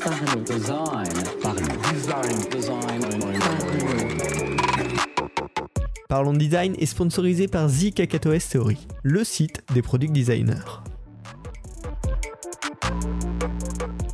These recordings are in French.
Parlons. Design. Est sponsorisé par The Theory, le site des product designers.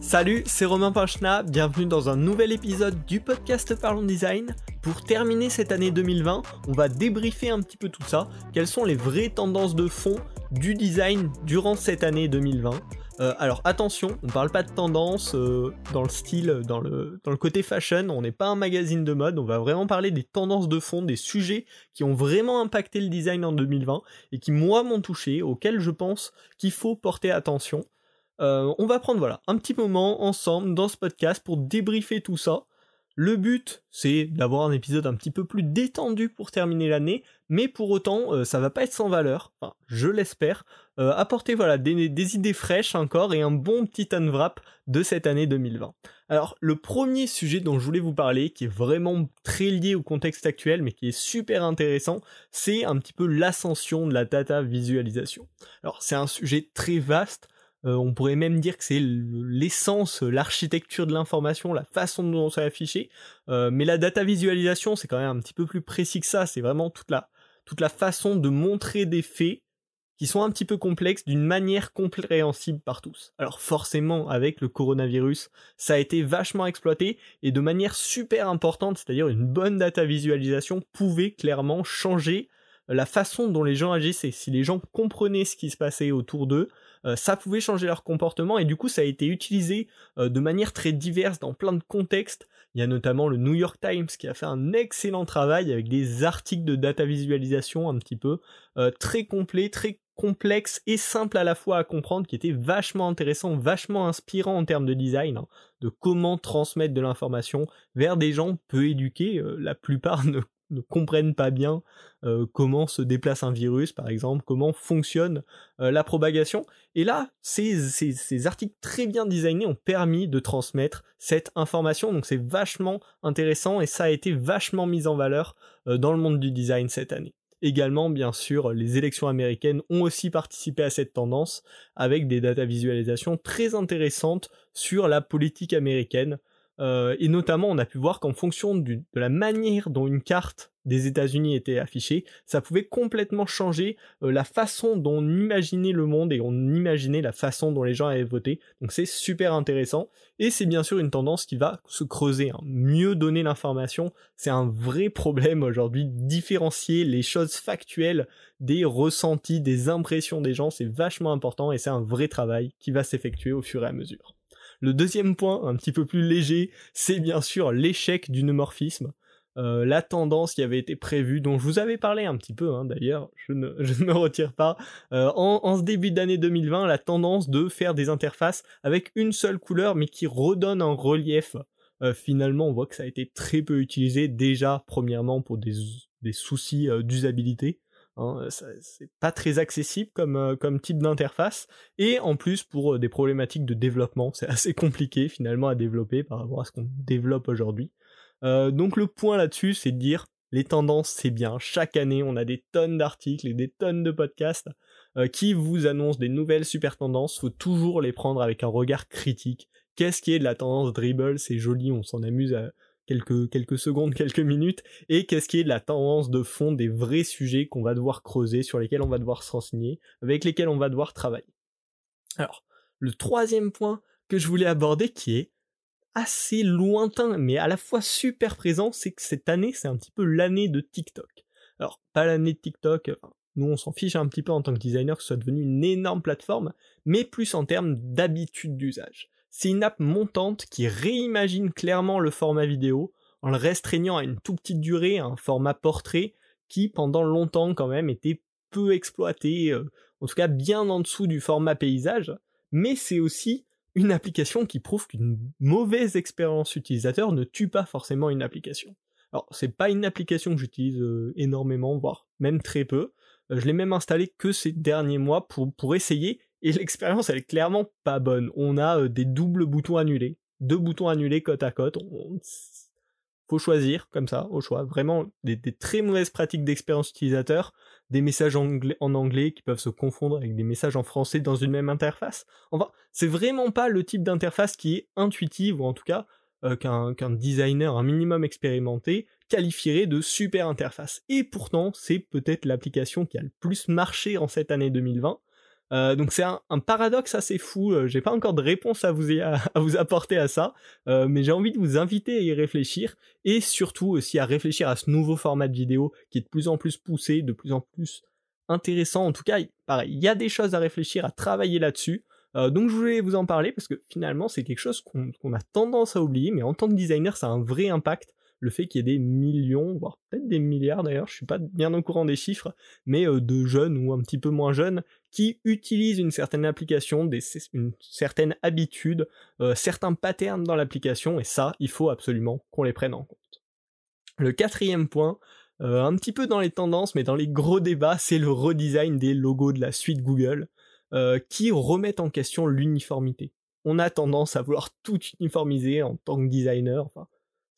Salut, c'est Romain Pinchna, bienvenue dans un nouvel épisode du podcast Parlons Design. Pour terminer cette année 2020, on va débriefer un petit peu tout ça, quelles sont les vraies tendances de fond du design durant cette année 2020. Euh, alors attention, on parle pas de tendance euh, dans le style, dans le, dans le côté fashion, on n'est pas un magazine de mode, on va vraiment parler des tendances de fond, des sujets qui ont vraiment impacté le design en 2020 et qui moi m'ont touché, auxquels je pense qu'il faut porter attention. Euh, on va prendre voilà un petit moment ensemble dans ce podcast pour débriefer tout ça. Le but, c'est d'avoir un épisode un petit peu plus détendu pour terminer l'année, mais pour autant, euh, ça va pas être sans valeur, je l'espère. Euh, apporter voilà des, idées fraîches encore et un bon petit unwrap de cette année 2020. Alors, le premier sujet dont je voulais vous parler, qui est vraiment très lié au contexte actuel, mais qui est super intéressant, c'est un petit peu l'ascension de la data visualisation. Alors, c'est un sujet très vaste. Euh, on pourrait même dire que c'est l'essence, l'architecture de l'information, la façon dont c'est affiché. Euh, mais la data visualisation, c'est quand même un petit peu plus précis que ça. C'est vraiment toute la, toute la façon de montrer des faits qui sont un petit peu complexes d'une manière compréhensible par tous. Alors forcément, avec le coronavirus, ça a été vachement exploité et de manière super importante, c'est-à-dire une bonne data visualisation pouvait clairement changer la façon dont les gens agissaient. Si les gens comprenaient ce qui se passait autour d'eux, euh, ça pouvait changer leur comportement et du coup ça a été utilisé euh, de manière très diverse dans plein de contextes. Il y a notamment le New York Times qui a fait un excellent travail avec des articles de data visualisation un petit peu euh, très complets, très complexe et simple à la fois à comprendre, qui était vachement intéressant, vachement inspirant en termes de design, hein, de comment transmettre de l'information vers des gens peu éduqués. la plupart ne ne comprennent pas bien euh, comment se déplace un virus, par exemple, comment fonctionne euh, la propagation. Et là, ces, articles très bien designés ont permis de transmettre cette information, donc c'est vachement intéressant et ça a été vachement mis en valeur euh, dans le monde du design cette année. Également, bien sûr, les élections américaines ont aussi participé à cette tendance avec des data visualisations très intéressantes sur la politique américaine, euh, et notamment, on a pu voir qu'en fonction de la manière dont une carte des États-Unis était affichée, ça pouvait complètement changer euh, la façon dont on imaginait le monde et on imaginait la façon dont les gens avaient voté. Donc c'est super intéressant et c'est bien sûr une tendance qui va se creuser. Hein. Mieux donner l'information, c'est un vrai problème aujourd'hui. Différencier les choses factuelles des ressentis, des impressions des gens, c'est vachement important et c'est un vrai travail qui va s'effectuer au fur et à mesure. Le deuxième point, un petit peu plus léger, c'est bien sûr l'échec du neumorphisme. Euh, la tendance qui avait été prévue, dont je vous avais parlé un petit peu hein, d'ailleurs, je ne, me retire pas, euh, en, ce début d'année 2020, la tendance de faire des interfaces avec une seule couleur mais qui redonne un relief. Euh, finalement, on voit que ça a été très peu utilisé déjà, premièrement pour des, des soucis d'usabilité, Hein, c'est pas très accessible comme, euh, comme type d'interface. Et en plus, pour euh, des problématiques de développement, c'est assez compliqué finalement à développer par rapport à ce qu'on développe aujourd'hui. Euh, donc le point là-dessus, c'est de dire les tendances, c'est bien. Chaque année, on a des tonnes d'articles et des tonnes de podcasts qui vous annoncent des nouvelles super tendances. Faut toujours les prendre avec un regard critique. Qu'est-ce qui est de la tendance dribble? C'est joli, on s'en amuse à, quelques, secondes, quelques minutes, et qu'est-ce qui est de la tendance de fond des vrais sujets qu'on va devoir creuser, sur lesquels on va devoir se renseigner, avec lesquels on va devoir travailler. Alors, le troisième point que je voulais aborder, qui est assez lointain, mais à la fois super présent, c'est que cette année, c'est un petit peu l'année de TikTok. Alors, pas l'année de TikTok, nous on s'en fiche un petit peu en tant que designer que ce soit devenu une énorme plateforme, mais plus en termes d'habitude d'usage. C'est une app montante qui réimagine clairement le format vidéo en le restreignant à une toute petite durée, un format portrait qui pendant longtemps quand même était peu exploité, euh, en tout cas bien en dessous du format paysage, mais c'est aussi une application qui prouve qu'une mauvaise expérience utilisateur ne tue pas forcément une application. Alors c'est pas une application que j'utilise euh, énormément, voire même très peu. Euh, je l'ai même installée que ces derniers mois pour, pour essayer et l'expérience, elle est clairement pas bonne. On a euh, des doubles boutons annulés, deux boutons annulés côte à côte. Faut choisir comme ça, au choix. Vraiment des, très mauvaises pratiques d'expérience utilisateur. des messages en anglais qui peuvent se confondre avec des messages en français dans une même interface. Enfin, c'est vraiment pas le type d'interface qui est intuitive, ou en tout cas euh, qu'un designer un minimum expérimenté qualifierait de super interface. Et pourtant, c'est peut-être l'application qui a le plus marché en cette année 2020. Euh, donc c'est un, paradoxe assez fou, euh, j'ai pas encore de réponse à vous, apporter à ça, mais j'ai envie de vous inviter à y réfléchir, et surtout aussi à réfléchir à ce nouveau format de vidéo qui est de plus en plus poussé, de plus en plus intéressant, en tout cas, pareil, il y a des choses à réfléchir, à travailler là-dessus, euh, donc je voulais vous en parler parce que finalement c'est quelque chose qu'on a tendance à oublier, mais en tant que designer ça a un vrai impact. Le fait qu'il y ait des millions, voire peut-être des milliards d'ailleurs, je suis pas bien au courant des chiffres, mais euh, de jeunes ou un petit peu moins jeunes qui utilisent une certaine application, une certaine habitude, euh, certains patterns dans l'application, et ça, il faut absolument qu'on les prenne en compte. Le quatrième point, un petit peu dans les tendances, mais dans les gros débats, c'est le redesign des logos de la suite Google. Euh, qui remettent en question l'uniformité. On a tendance à vouloir tout uniformiser en tant que designer, enfin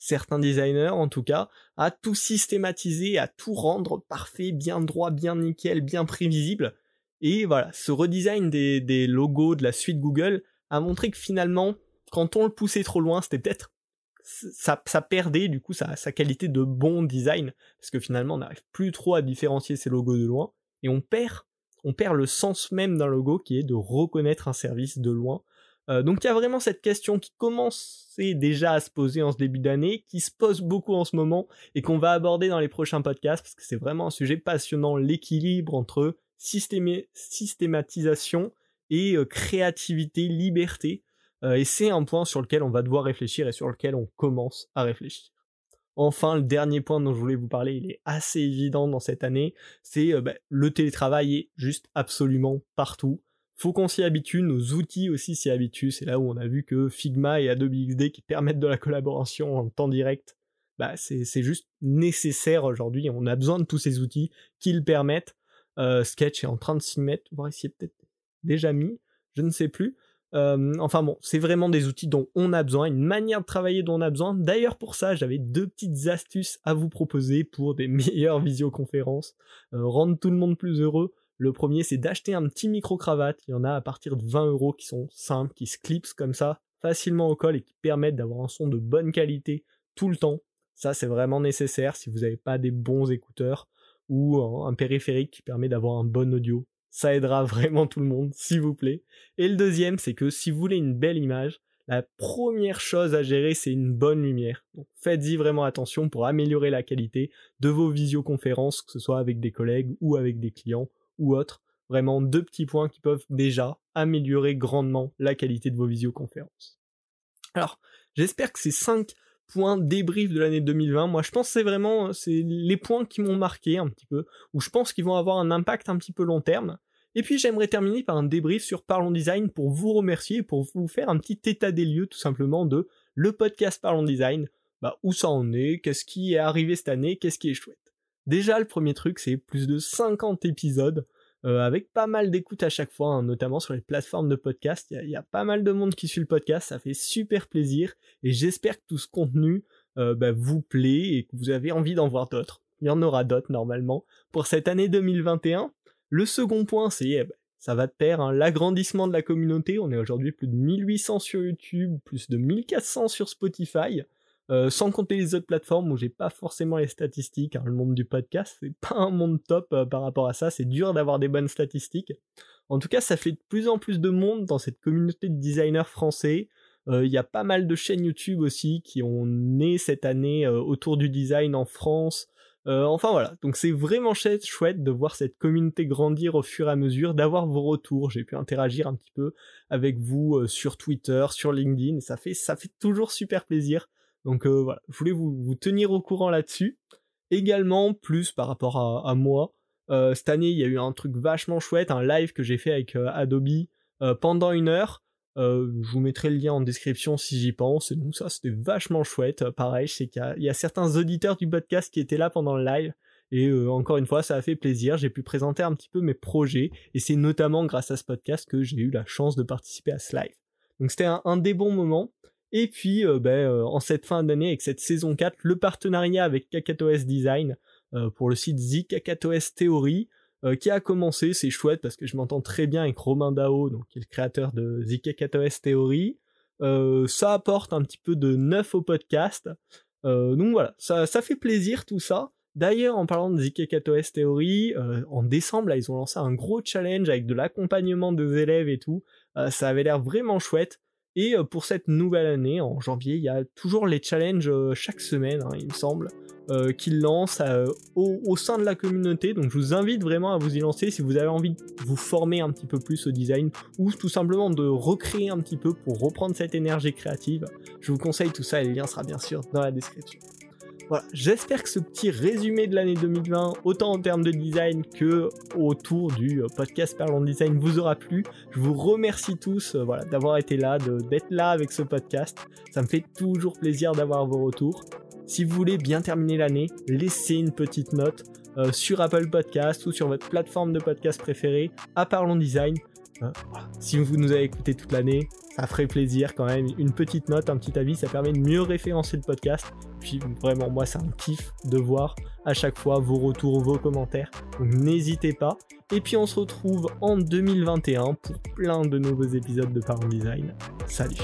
certains designers en tout cas, à tout systématiser, à tout rendre parfait, bien droit, bien nickel, bien prévisible. Et voilà, ce redesign des, logos de la suite Google a montré que finalement, quand on le poussait trop loin, c'était peut-être ça, perdait du coup sa, sa, qualité de bon design, parce que finalement on n'arrive plus trop à différencier ces logos de loin, et on perd on perd le sens même d'un logo qui est de reconnaître un service de loin. Euh, donc il y a vraiment cette question qui commençait déjà à se poser en ce début d'année, qui se pose beaucoup en ce moment et qu'on va aborder dans les prochains podcasts parce que c'est vraiment un sujet passionnant, l'équilibre entre systématisation et euh, créativité, liberté. Euh, et c'est un point sur lequel on va devoir réfléchir et sur lequel on commence à réfléchir. Enfin, le dernier point dont je voulais vous parler, il est assez évident dans cette année, c'est bah, le télétravail est juste absolument partout. Faut qu'on s'y habitue, nos outils aussi s'y habituent. C'est là où on a vu que Figma et Adobe XD qui permettent de la collaboration en temps direct, bah c'est juste nécessaire aujourd'hui. On a besoin de tous ces outils qui le permettent. Euh, Sketch est en train de s'y mettre, voir ici peut-être déjà mis, je ne sais plus. Euh, enfin bon, c'est vraiment des outils dont on a besoin, une manière de travailler dont on a besoin. D'ailleurs pour ça, j'avais deux petites astuces à vous proposer pour des meilleures visioconférences, euh, rendre tout le monde plus heureux. Le premier, c'est d'acheter un petit micro-cravate. Il y en a à partir de 20 euros qui sont simples, qui se clipsent comme ça, facilement au col et qui permettent d'avoir un son de bonne qualité tout le temps. Ça, c'est vraiment nécessaire si vous n'avez pas des bons écouteurs ou un périphérique qui permet d'avoir un bon audio ça aidera vraiment tout le monde, s'il vous plaît. Et le deuxième, c'est que si vous voulez une belle image, la première chose à gérer, c'est une bonne lumière. Donc faites-y vraiment attention pour améliorer la qualité de vos visioconférences, que ce soit avec des collègues ou avec des clients ou autres. Vraiment deux petits points qui peuvent déjà améliorer grandement la qualité de vos visioconférences. Alors, j'espère que ces cinq points débrief de l'année 2020, moi je pense que c'est vraiment c'est les points qui m'ont marqué un petit peu, où je pense qu'ils vont avoir un impact un petit peu long terme. Et puis j'aimerais terminer par un débrief sur Parlons Design pour vous remercier, pour vous faire un petit état des lieux tout simplement de le podcast Parlons Design, bah, où ça en est, qu'est-ce qui est arrivé cette année, qu'est-ce qui est chouette? Déjà le premier truc c'est plus de 50 épisodes, euh, avec pas mal d'écoutes à chaque fois, hein, notamment sur les plateformes de podcast. Il y, a pas mal de monde qui suit le podcast, ça fait super plaisir, et j'espère que tout ce contenu euh, bah, vous plaît et que vous avez envie d'en voir d'autres. Il y en aura d'autres normalement. Pour cette année 2021, le second point, c'est eh ben, ça va de pair, hein, l'agrandissement de la communauté. On est aujourd'hui plus de 1800 sur YouTube, plus de 1400 sur Spotify. Euh, sans compter les autres plateformes où j'ai pas forcément les statistiques. Hein. Le monde du podcast, c'est pas un monde top euh, par rapport à ça. C'est dur d'avoir des bonnes statistiques. En tout cas, ça fait de plus en plus de monde dans cette communauté de designers français. Euh, il y a pas mal de chaînes YouTube aussi qui ont né cette année autour du design en France. enfin voilà, donc c'est vraiment chouette de voir cette communauté grandir au fur et à mesure, d'avoir vos retours. J'ai pu interagir un petit peu avec vous sur Twitter, sur LinkedIn. Ça ça fait toujours super plaisir donc euh, voilà, je voulais vous, tenir au courant là-dessus. Également, plus par rapport à, moi, euh, cette année il y a eu un truc vachement chouette, un live que j'ai fait avec euh, Adobe pendant une heure. je vous mettrai le lien en description si j'y pense. Donc ça, c'était vachement chouette. pareil, je sais qu'il y, a certains auditeurs du podcast qui étaient là pendant le live. Et encore une fois, ça a fait plaisir. J'ai pu présenter un petit peu mes projets. Et c'est notamment grâce à ce podcast que j'ai eu la chance de participer à ce live. Donc c'était un, des bons moments. Et puis, euh, ben, euh, en cette fin d'année, avec cette saison 4, le partenariat avec Kakatoes Design euh, pour le site Kakatoes Theory. qui a commencé, c'est chouette parce que je m'entends très bien avec Romain Dao, donc, qui est le créateur de ZK4OS Theory. ça apporte un petit peu de neuf au podcast. donc voilà, ça, ça fait plaisir tout ça. D'ailleurs, en parlant de ZK4OS Theory, en décembre, là, ils ont lancé un gros challenge avec de l'accompagnement des élèves et tout. ça avait l'air vraiment chouette. Et euh, pour cette nouvelle année, en janvier, il y a toujours les challenges euh, chaque semaine, hein, il me semble, euh, qu'ils lancent au, sein de la communauté. Donc je vous invite vraiment à vous y lancer si vous avez envie de vous former un petit peu plus au design ou tout simplement de recréer un petit peu pour reprendre cette énergie créative. Je vous conseille tout ça et le lien sera bien sûr dans la description. Voilà, j'espère que ce petit résumé de l'année 2020, autant en termes de design que autour du euh, podcast Parlons Design, vous aura plu. Je vous remercie tous euh, d'avoir été là, d'être là avec ce podcast. Ça me fait toujours plaisir d'avoir vos retours. Si vous voulez bien terminer l'année, laissez une petite note euh, sur Apple Podcast ou sur votre plateforme de podcast préférée à Parlons Design. Si vous nous avez écouté toute l'année, ça ferait plaisir quand même. Une petite note, un petit avis, ça permet de mieux référencer le podcast. Puis vraiment, moi, c'est un kiff de voir à chaque fois vos retours, vos commentaires. N'hésitez pas. Et puis on se retrouve en 2021 pour plein de nouveaux épisodes de Parlons Design. Salut.